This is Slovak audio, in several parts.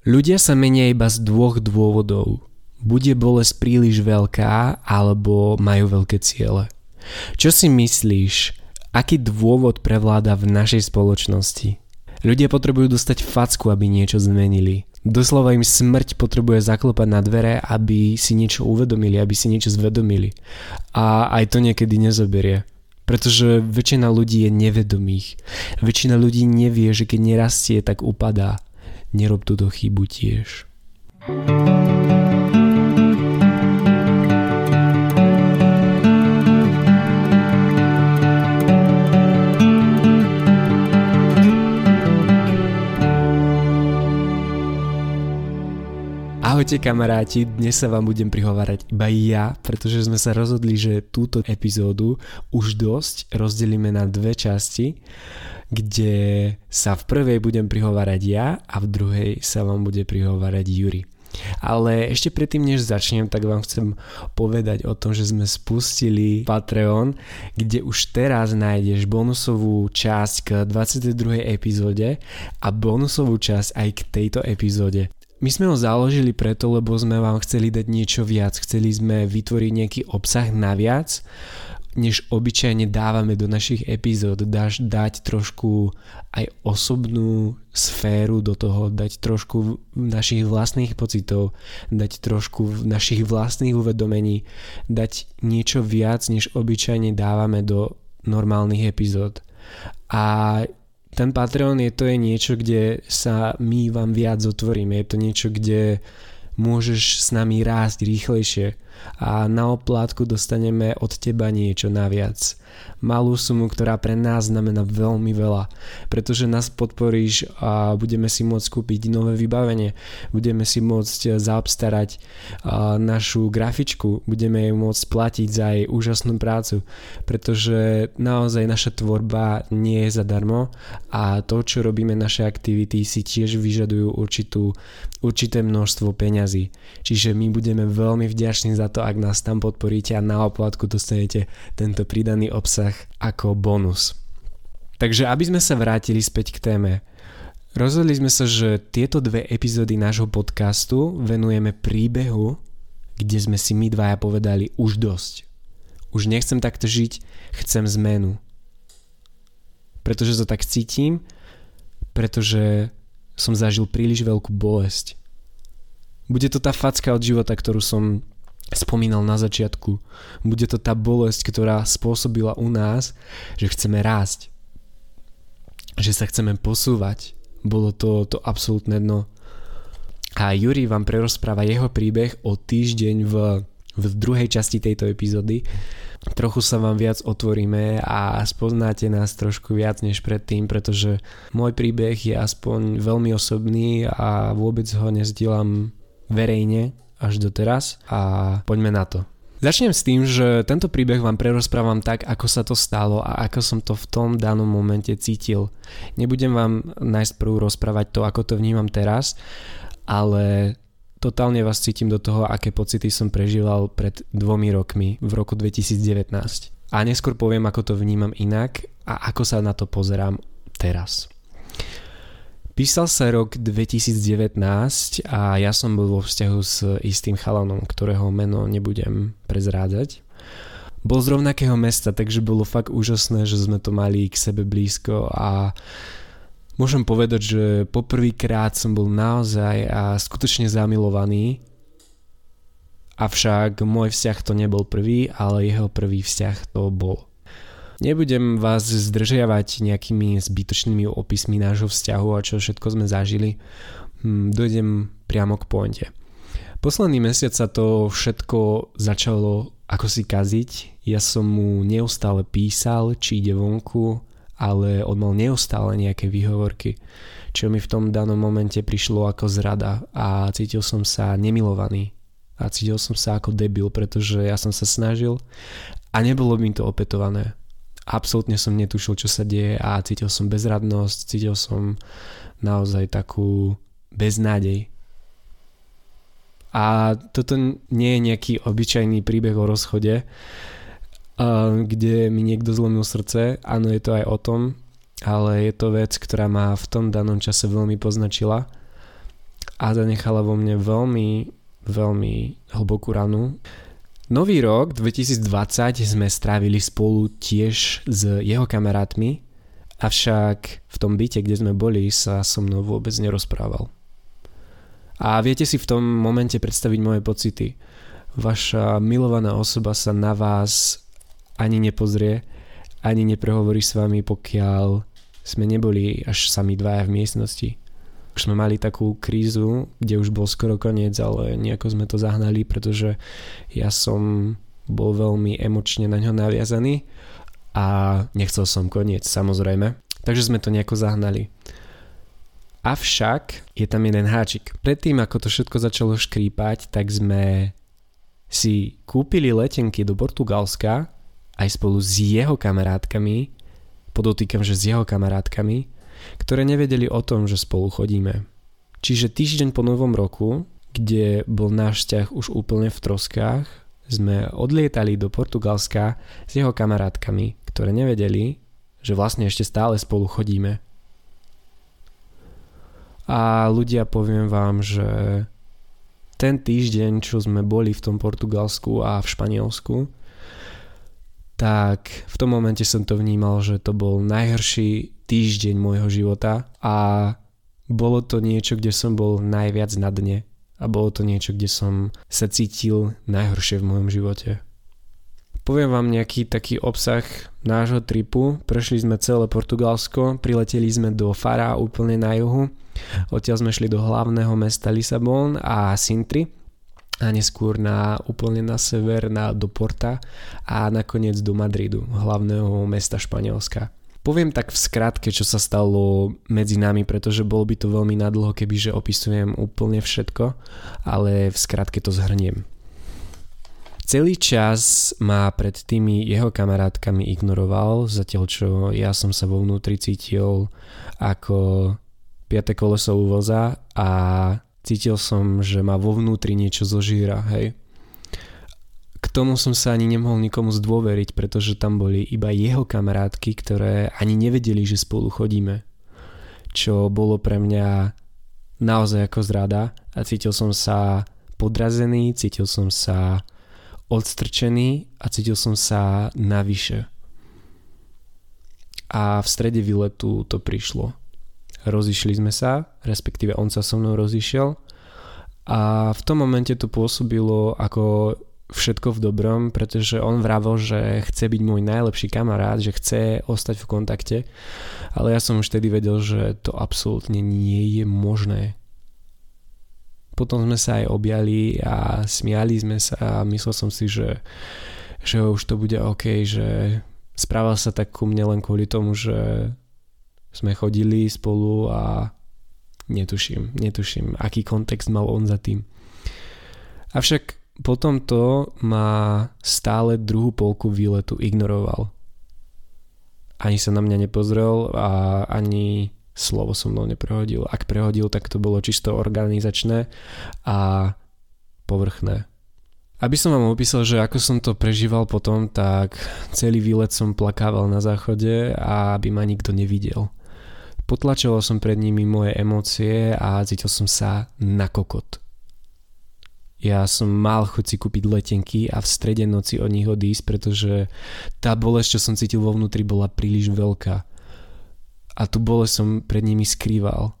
Ľudia sa menia iba z dvoch dôvodov. Bude bolesť príliš veľká, alebo majú veľké ciele. Čo si myslíš, aký dôvod prevláda v našej spoločnosti? Ľudia potrebujú dostať facku, aby niečo zmenili. Doslova im smrť potrebuje zaklopať na dvere, aby si niečo uvedomili, aby si niečo zvedomili. A aj to niekedy nezoberie. Pretože väčšina ľudí je nevedomých. Väčšina ľudí nevie, že keď nerastie, tak upadá nerob túto chybu tiež. Ahojte kamaráti, dnes sa vám budem prihovárať iba ja, pretože sme sa rozhodli, že túto epizódu už dosť rozdelíme na dve časti kde sa v prvej budem prihovárať ja a v druhej sa vám bude prihovárať Juri. Ale ešte predtým, než začnem, tak vám chcem povedať o tom, že sme spustili Patreon, kde už teraz nájdeš bonusovú časť k 22. epizóde a bonusovú časť aj k tejto epizóde. My sme ho založili preto, lebo sme vám chceli dať niečo viac, chceli sme vytvoriť nejaký obsah naviac, než obyčajne dávame do našich epizód, dáš dať trošku aj osobnú sféru do toho, dať trošku našich vlastných pocitov, dať trošku našich vlastných uvedomení, dať niečo viac, než obyčajne dávame do normálnych epizód. A ten Patreon je to je niečo, kde sa my vám viac otvoríme, je to niečo, kde môžeš s nami rásť rýchlejšie a na oplátku dostaneme od teba niečo naviac malú sumu, ktorá pre nás znamená veľmi veľa, pretože nás podporíš a budeme si môcť kúpiť nové vybavenie, budeme si môcť zaobstarať našu grafičku, budeme jej môcť platiť za jej úžasnú prácu, pretože naozaj naša tvorba nie je zadarmo a to, čo robíme, naše aktivity si tiež vyžadujú určitú, určité množstvo peňazí. Čiže my budeme veľmi vďační za to, ak nás tam podporíte a na oplatku dostanete tento pridaný obsah ako bonus. Takže aby sme sa vrátili späť k téme, rozhodli sme sa, že tieto dve epizódy nášho podcastu venujeme príbehu, kde sme si my dvaja povedali už dosť. Už nechcem takto žiť, chcem zmenu. Pretože to tak cítim, pretože som zažil príliš veľkú bolesť. Bude to tá facka od života, ktorú som spomínal na začiatku. Bude to tá bolesť, ktorá spôsobila u nás, že chceme rásť. Že sa chceme posúvať. Bolo to to absolútne dno. A Juri vám prerozpráva jeho príbeh o týždeň v, v druhej časti tejto epizódy. Trochu sa vám viac otvoríme a spoznáte nás trošku viac než predtým, pretože môj príbeh je aspoň veľmi osobný a vôbec ho nezdielam verejne, až doteraz a poďme na to. Začnem s tým, že tento príbeh vám prerozprávam tak, ako sa to stalo a ako som to v tom danom momente cítil. Nebudem vám najprv rozprávať to, ako to vnímam teraz, ale totálne vás cítim do toho, aké pocity som prežíval pred dvomi rokmi v roku 2019. A neskôr poviem, ako to vnímam inak a ako sa na to pozerám teraz. Písal sa rok 2019 a ja som bol vo vzťahu s istým chalanom, ktorého meno nebudem prezrádzať. Bol z rovnakého mesta, takže bolo fakt úžasné, že sme to mali k sebe blízko a môžem povedať, že poprvýkrát som bol naozaj a skutočne zamilovaný Avšak môj vzťah to nebol prvý, ale jeho prvý vzťah to bol. Nebudem vás zdržiavať nejakými zbytočnými opismi nášho vzťahu a čo všetko sme zažili. Hm, dojdem priamo k pointe. Posledný mesiac sa to všetko začalo ako si kaziť. Ja som mu neustále písal, či ide vonku, ale on mal neustále nejaké výhovorky, čo mi v tom danom momente prišlo ako zrada a cítil som sa nemilovaný a cítil som sa ako debil, pretože ja som sa snažil a nebolo mi to opetované absolútne som netušil, čo sa deje a cítil som bezradnosť, cítil som naozaj takú beznádej. A toto nie je nejaký obyčajný príbeh o rozchode, kde mi niekto zlomil srdce. Áno, je to aj o tom, ale je to vec, ktorá ma v tom danom čase veľmi poznačila a zanechala vo mne veľmi, veľmi hlbokú ranu. Nový rok 2020 sme strávili spolu tiež s jeho kamarátmi, avšak v tom byte, kde sme boli, sa so mnou vôbec nerozprával. A viete si v tom momente predstaviť moje pocity. Vaša milovaná osoba sa na vás ani nepozrie, ani neprehovorí s vami, pokiaľ sme neboli až sami dvaja v miestnosti. Už sme mali takú krízu, kde už bol skoro koniec, ale nejako sme to zahnali, pretože ja som bol veľmi emočne na ňo naviazaný a nechcel som koniec, samozrejme. Takže sme to nejako zahnali. Avšak je tam jeden háčik. Predtým, ako to všetko začalo škrípať, tak sme si kúpili letenky do Portugalska aj spolu s jeho kamarátkami, podotýkam, že s jeho kamarátkami, ktoré nevedeli o tom, že spolu chodíme. Čiže týždeň po novom roku, kde bol náš vzťah už úplne v troskách, sme odlietali do Portugalska s jeho kamarátkami, ktoré nevedeli, že vlastne ešte stále spolu chodíme. A ľudia, poviem vám, že ten týždeň, čo sme boli v tom Portugalsku a v Španielsku, tak v tom momente som to vnímal, že to bol najhorší týždeň môjho života a bolo to niečo, kde som bol najviac na dne a bolo to niečo, kde som sa cítil najhoršie v mojom živote. Poviem vám nejaký taký obsah nášho tripu. Prešli sme celé Portugalsko, prileteli sme do Fara úplne na juhu. Odtiaľ sme šli do hlavného mesta Lisabon a Sintri a neskôr na, úplne na sever na, do Porta a nakoniec do Madridu, hlavného mesta Španielska. Poviem tak v skratke, čo sa stalo medzi nami, pretože bolo by to veľmi nadlho, kebyže opisujem úplne všetko, ale v skratke to zhrniem. Celý čas ma pred tými jeho kamarátkami ignoroval, zatiaľ čo ja som sa vo vnútri cítil ako piate koleso u voza a cítil som, že ma vo vnútri niečo zožíra, hej. Tomu som sa ani nemohol nikomu zdôveriť, pretože tam boli iba jeho kamarátky, ktoré ani nevedeli, že spolu chodíme. Čo bolo pre mňa naozaj ako zrada a cítil som sa podrazený, cítil som sa odstrčený a cítil som sa navyše. A v strede výletu to prišlo. Rozišli sme sa, respektíve on sa so mnou rozišiel a v tom momente to pôsobilo ako všetko v dobrom, pretože on vravel, že chce byť môj najlepší kamarát, že chce ostať v kontakte, ale ja som už tedy vedel, že to absolútne nie je možné potom sme sa aj objali a smiali sme sa a myslel som si, že, že už to bude OK, že správal sa tak ku mne len kvôli tomu, že sme chodili spolu a netuším, netuším, aký kontext mal on za tým. Avšak potom to ma stále druhú polku výletu ignoroval. Ani sa na mňa nepozrel a ani slovo so mnou neprehodil. Ak prehodil, tak to bolo čisto organizačné a povrchné. Aby som vám opísal, že ako som to prežíval potom, tak celý výlet som plakával na záchode a aby ma nikto nevidel. Potlačoval som pred nimi moje emócie a cítil som sa na kokot. Ja som mal chuť si kúpiť letenky a v strede noci od nich odísť, pretože tá bolesť, čo som cítil vo vnútri, bola príliš veľká a tú bolesť som pred nimi skrýval.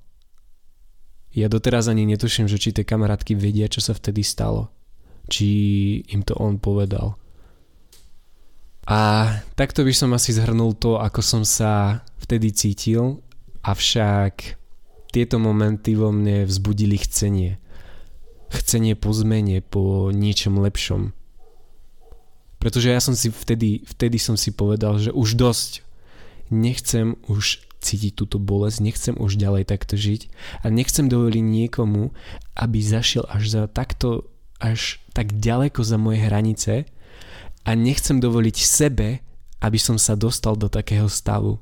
Ja doteraz ani netuším, že či tie kamarátky vedia, čo sa vtedy stalo. Či im to on povedal. A takto by som asi zhrnul to, ako som sa vtedy cítil, avšak tieto momenty vo mne vzbudili chcenie. Chcenie po zmene, po niečom lepšom. Pretože ja som si vtedy, vtedy som si povedal, že už dosť. Nechcem už cítiť túto bolesť, nechcem už ďalej takto žiť a nechcem dovoliť niekomu, aby zašiel až za takto, až tak ďaleko za moje hranice a nechcem dovoliť sebe, aby som sa dostal do takého stavu.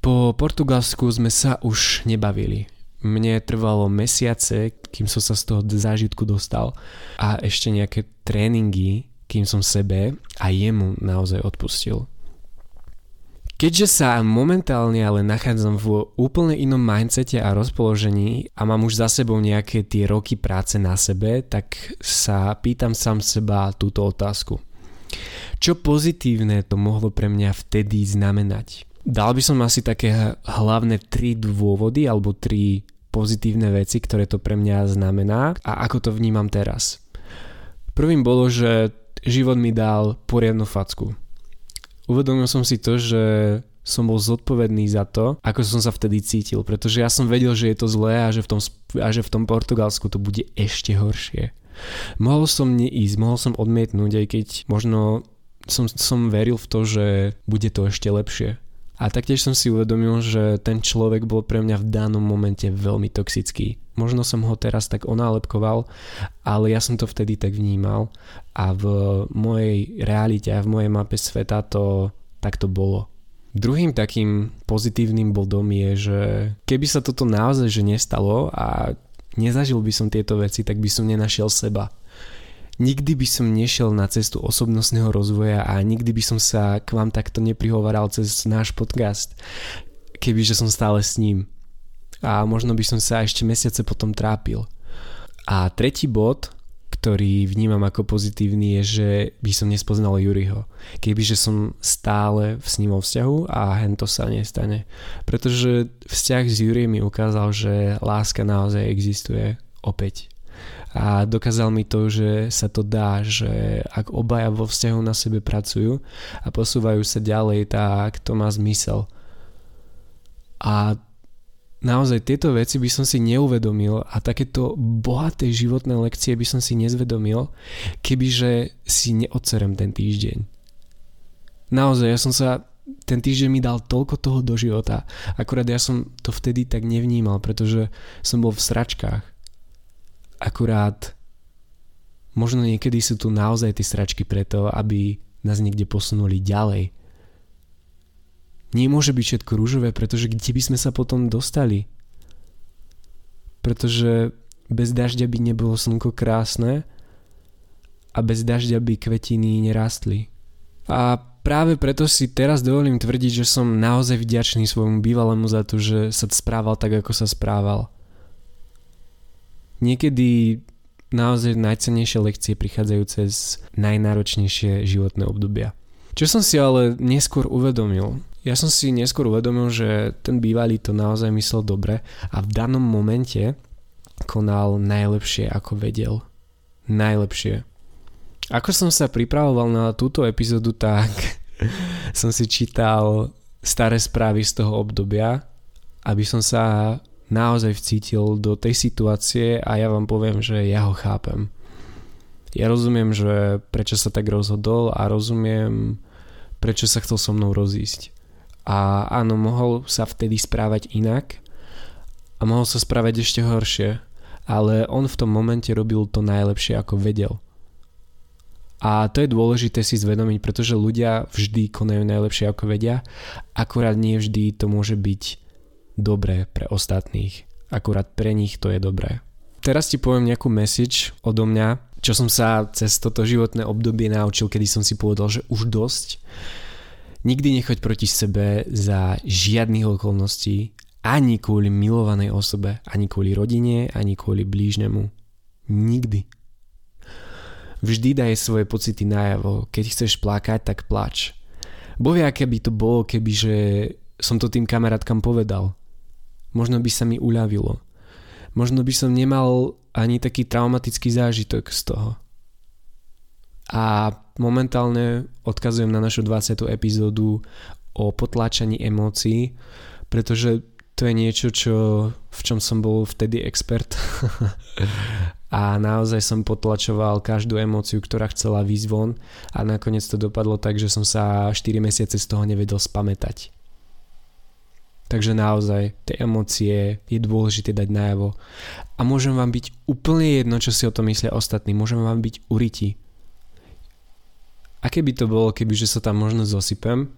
Po Portugalsku sme sa už nebavili. Mne trvalo mesiace, kým som sa z toho zážitku dostal a ešte nejaké tréningy, kým som sebe a jemu naozaj odpustil. Keďže sa momentálne ale nachádzam v úplne inom mindsete a rozpoložení a mám už za sebou nejaké tie roky práce na sebe, tak sa pýtam sám seba túto otázku. Čo pozitívne to mohlo pre mňa vtedy znamenať? Dal by som asi také hlavné tri dôvody alebo tri pozitívne veci, ktoré to pre mňa znamená a ako to vnímam teraz. Prvým bolo, že život mi dal poriadnu facku uvedomil som si to, že som bol zodpovedný za to, ako som sa vtedy cítil, pretože ja som vedel, že je to zlé a že v tom, a že v tom Portugalsku to bude ešte horšie. Mohol som neísť, mohol som odmietnúť, aj keď možno som, som veril v to, že bude to ešte lepšie. A taktiež som si uvedomil, že ten človek bol pre mňa v danom momente veľmi toxický. Možno som ho teraz tak onálepkoval, ale ja som to vtedy tak vnímal a v mojej realite a v mojej mape sveta to takto bolo. Druhým takým pozitívnym bodom je, že keby sa toto naozaj že nestalo a nezažil by som tieto veci, tak by som nenašiel seba nikdy by som nešiel na cestu osobnostného rozvoja a nikdy by som sa k vám takto neprihovaral cez náš podcast, kebyže som stále s ním. A možno by som sa ešte mesiace potom trápil. A tretí bod, ktorý vnímam ako pozitívny, je, že by som nespoznal Juriho. Kebyže som stále s ním vo vzťahu a hento sa nestane. Pretože vzťah s Juriem mi ukázal, že láska naozaj existuje opäť a dokázal mi to, že sa to dá, že ak obaja vo vzťahu na sebe pracujú a posúvajú sa ďalej, tak to má zmysel. A naozaj tieto veci by som si neuvedomil a takéto bohaté životné lekcie by som si nezvedomil, kebyže si neodserem ten týždeň. Naozaj, ja som sa ten týždeň mi dal toľko toho do života, akurát ja som to vtedy tak nevnímal, pretože som bol v sračkách Akurát možno niekedy sú tu naozaj tie sračky preto, aby nás niekde posunuli ďalej. Nemôže byť všetko rúžové, pretože kde by sme sa potom dostali? Pretože bez dažďa by nebolo slnko krásne a bez dažďa by kvetiny nerástli. A práve preto si teraz dovolím tvrdiť, že som naozaj vďačný svojmu bývalému za to, že sa správal tak, ako sa správal. Niekedy naozaj najcennejšie lekcie prichádzajú cez najnáročnejšie životné obdobia. Čo som si ale neskôr uvedomil, ja som si neskôr uvedomil, že ten bývalý to naozaj myslel dobre a v danom momente konal najlepšie ako vedel. Najlepšie. Ako som sa pripravoval na túto epizódu, tak som si čítal staré správy z toho obdobia, aby som sa naozaj vcítil do tej situácie a ja vám poviem, že ja ho chápem. Ja rozumiem, že prečo sa tak rozhodol a rozumiem, prečo sa chcel so mnou rozísť. A áno, mohol sa vtedy správať inak a mohol sa správať ešte horšie, ale on v tom momente robil to najlepšie, ako vedel. A to je dôležité si zvedomiť, pretože ľudia vždy konajú najlepšie ako vedia, akurát nie vždy to môže byť dobré pre ostatných. Akurát pre nich to je dobré. Teraz ti poviem nejakú message odo mňa, čo som sa cez toto životné obdobie naučil, kedy som si povedal, že už dosť. Nikdy nechoď proti sebe za žiadnych okolností, ani kvôli milovanej osobe, ani kvôli rodine, ani kvôli blížnemu. Nikdy. Vždy daj svoje pocity najavo. Keď chceš plakať, tak plač. Bovie, aké by to bolo, keby som to tým kamarátkam povedal. Možno by sa mi uľavilo. Možno by som nemal ani taký traumatický zážitok z toho. A momentálne odkazujem na našu 20. epizódu o potláčaní emócií, pretože to je niečo, čo, v čom som bol vtedy expert. a naozaj som potlačoval každú emóciu, ktorá chcela výsť von a nakoniec to dopadlo tak, že som sa 4 mesiace z toho nevedel spamätať. Takže naozaj tie emócie je dôležité dať najavo. A môžem vám byť úplne jedno, čo si o tom myslia ostatní. Môžem vám byť uriti. Aké by to bolo, keby že sa tam možno zosypem,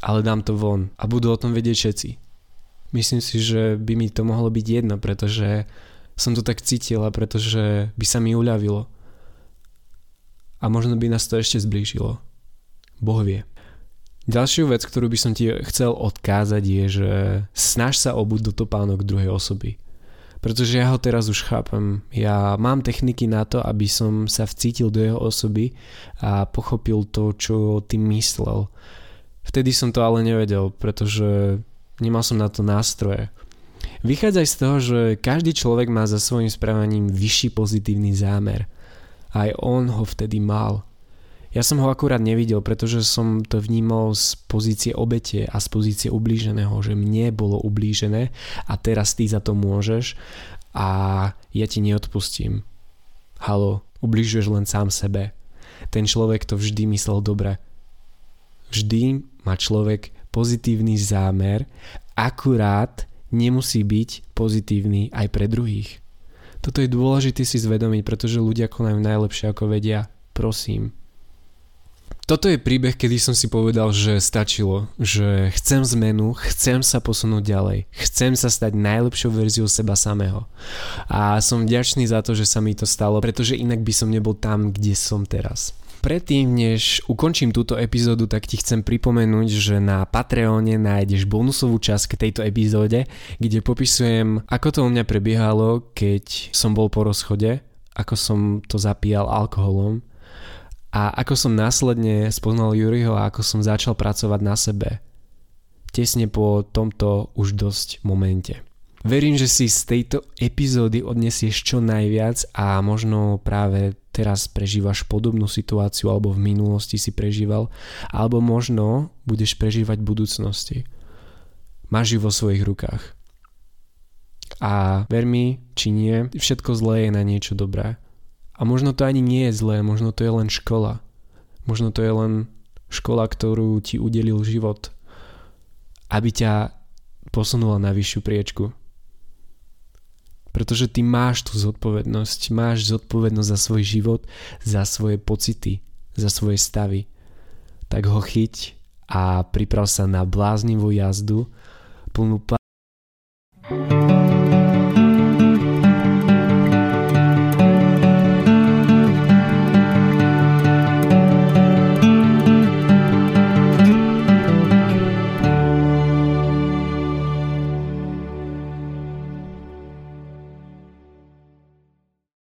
ale dám to von a budú o tom vedieť všetci. Myslím si, že by mi to mohlo byť jedno, pretože som to tak cítila, pretože by sa mi uľavilo. A možno by nás to ešte zblížilo. Boh vie. Ďalšiu vec, ktorú by som ti chcel odkázať je, že snaž sa obuť do topánok druhej osoby. Pretože ja ho teraz už chápem. Ja mám techniky na to, aby som sa vcítil do jeho osoby a pochopil to, čo tým myslel. Vtedy som to ale nevedel, pretože nemal som na to nástroje. Vychádzaj z toho, že každý človek má za svojim správaním vyšší pozitívny zámer. Aj on ho vtedy mal. Ja som ho akurát nevidel, pretože som to vnímal z pozície obete a z pozície ublíženého, že mne bolo ublížené a teraz ty za to môžeš a ja ti neodpustím. Halo, ubližuješ len sám sebe. Ten človek to vždy myslel dobre. Vždy má človek pozitívny zámer, akurát nemusí byť pozitívny aj pre druhých. Toto je dôležité si zvedomiť, pretože ľudia konajú najlepšie ako vedia. Prosím, toto je príbeh, kedy som si povedal, že stačilo, že chcem zmenu, chcem sa posunúť ďalej, chcem sa stať najlepšou verziou seba samého. A som vďačný za to, že sa mi to stalo, pretože inak by som nebol tam, kde som teraz. Predtým, než ukončím túto epizódu, tak ti chcem pripomenúť, že na Patreone nájdeš bonusovú časť k tejto epizóde, kde popisujem, ako to u mňa prebiehalo, keď som bol po rozchode, ako som to zapíjal alkoholom, a ako som následne spoznal Juriho a ako som začal pracovať na sebe. Tesne po tomto už dosť momente. Verím, že si z tejto epizódy odnesieš čo najviac a možno práve teraz prežívaš podobnú situáciu alebo v minulosti si prežíval, alebo možno budeš prežívať v budúcnosti. Máš ju vo svojich rukách. A ver mi, či nie, všetko zlé je na niečo dobré. A možno to ani nie je zlé, možno to je len škola. Možno to je len škola, ktorú ti udelil život, aby ťa posunula na vyššiu priečku. Pretože ty máš tú zodpovednosť, máš zodpovednosť za svoj život, za svoje pocity, za svoje stavy. Tak ho chyť a priprav sa na bláznivú jazdu, plnú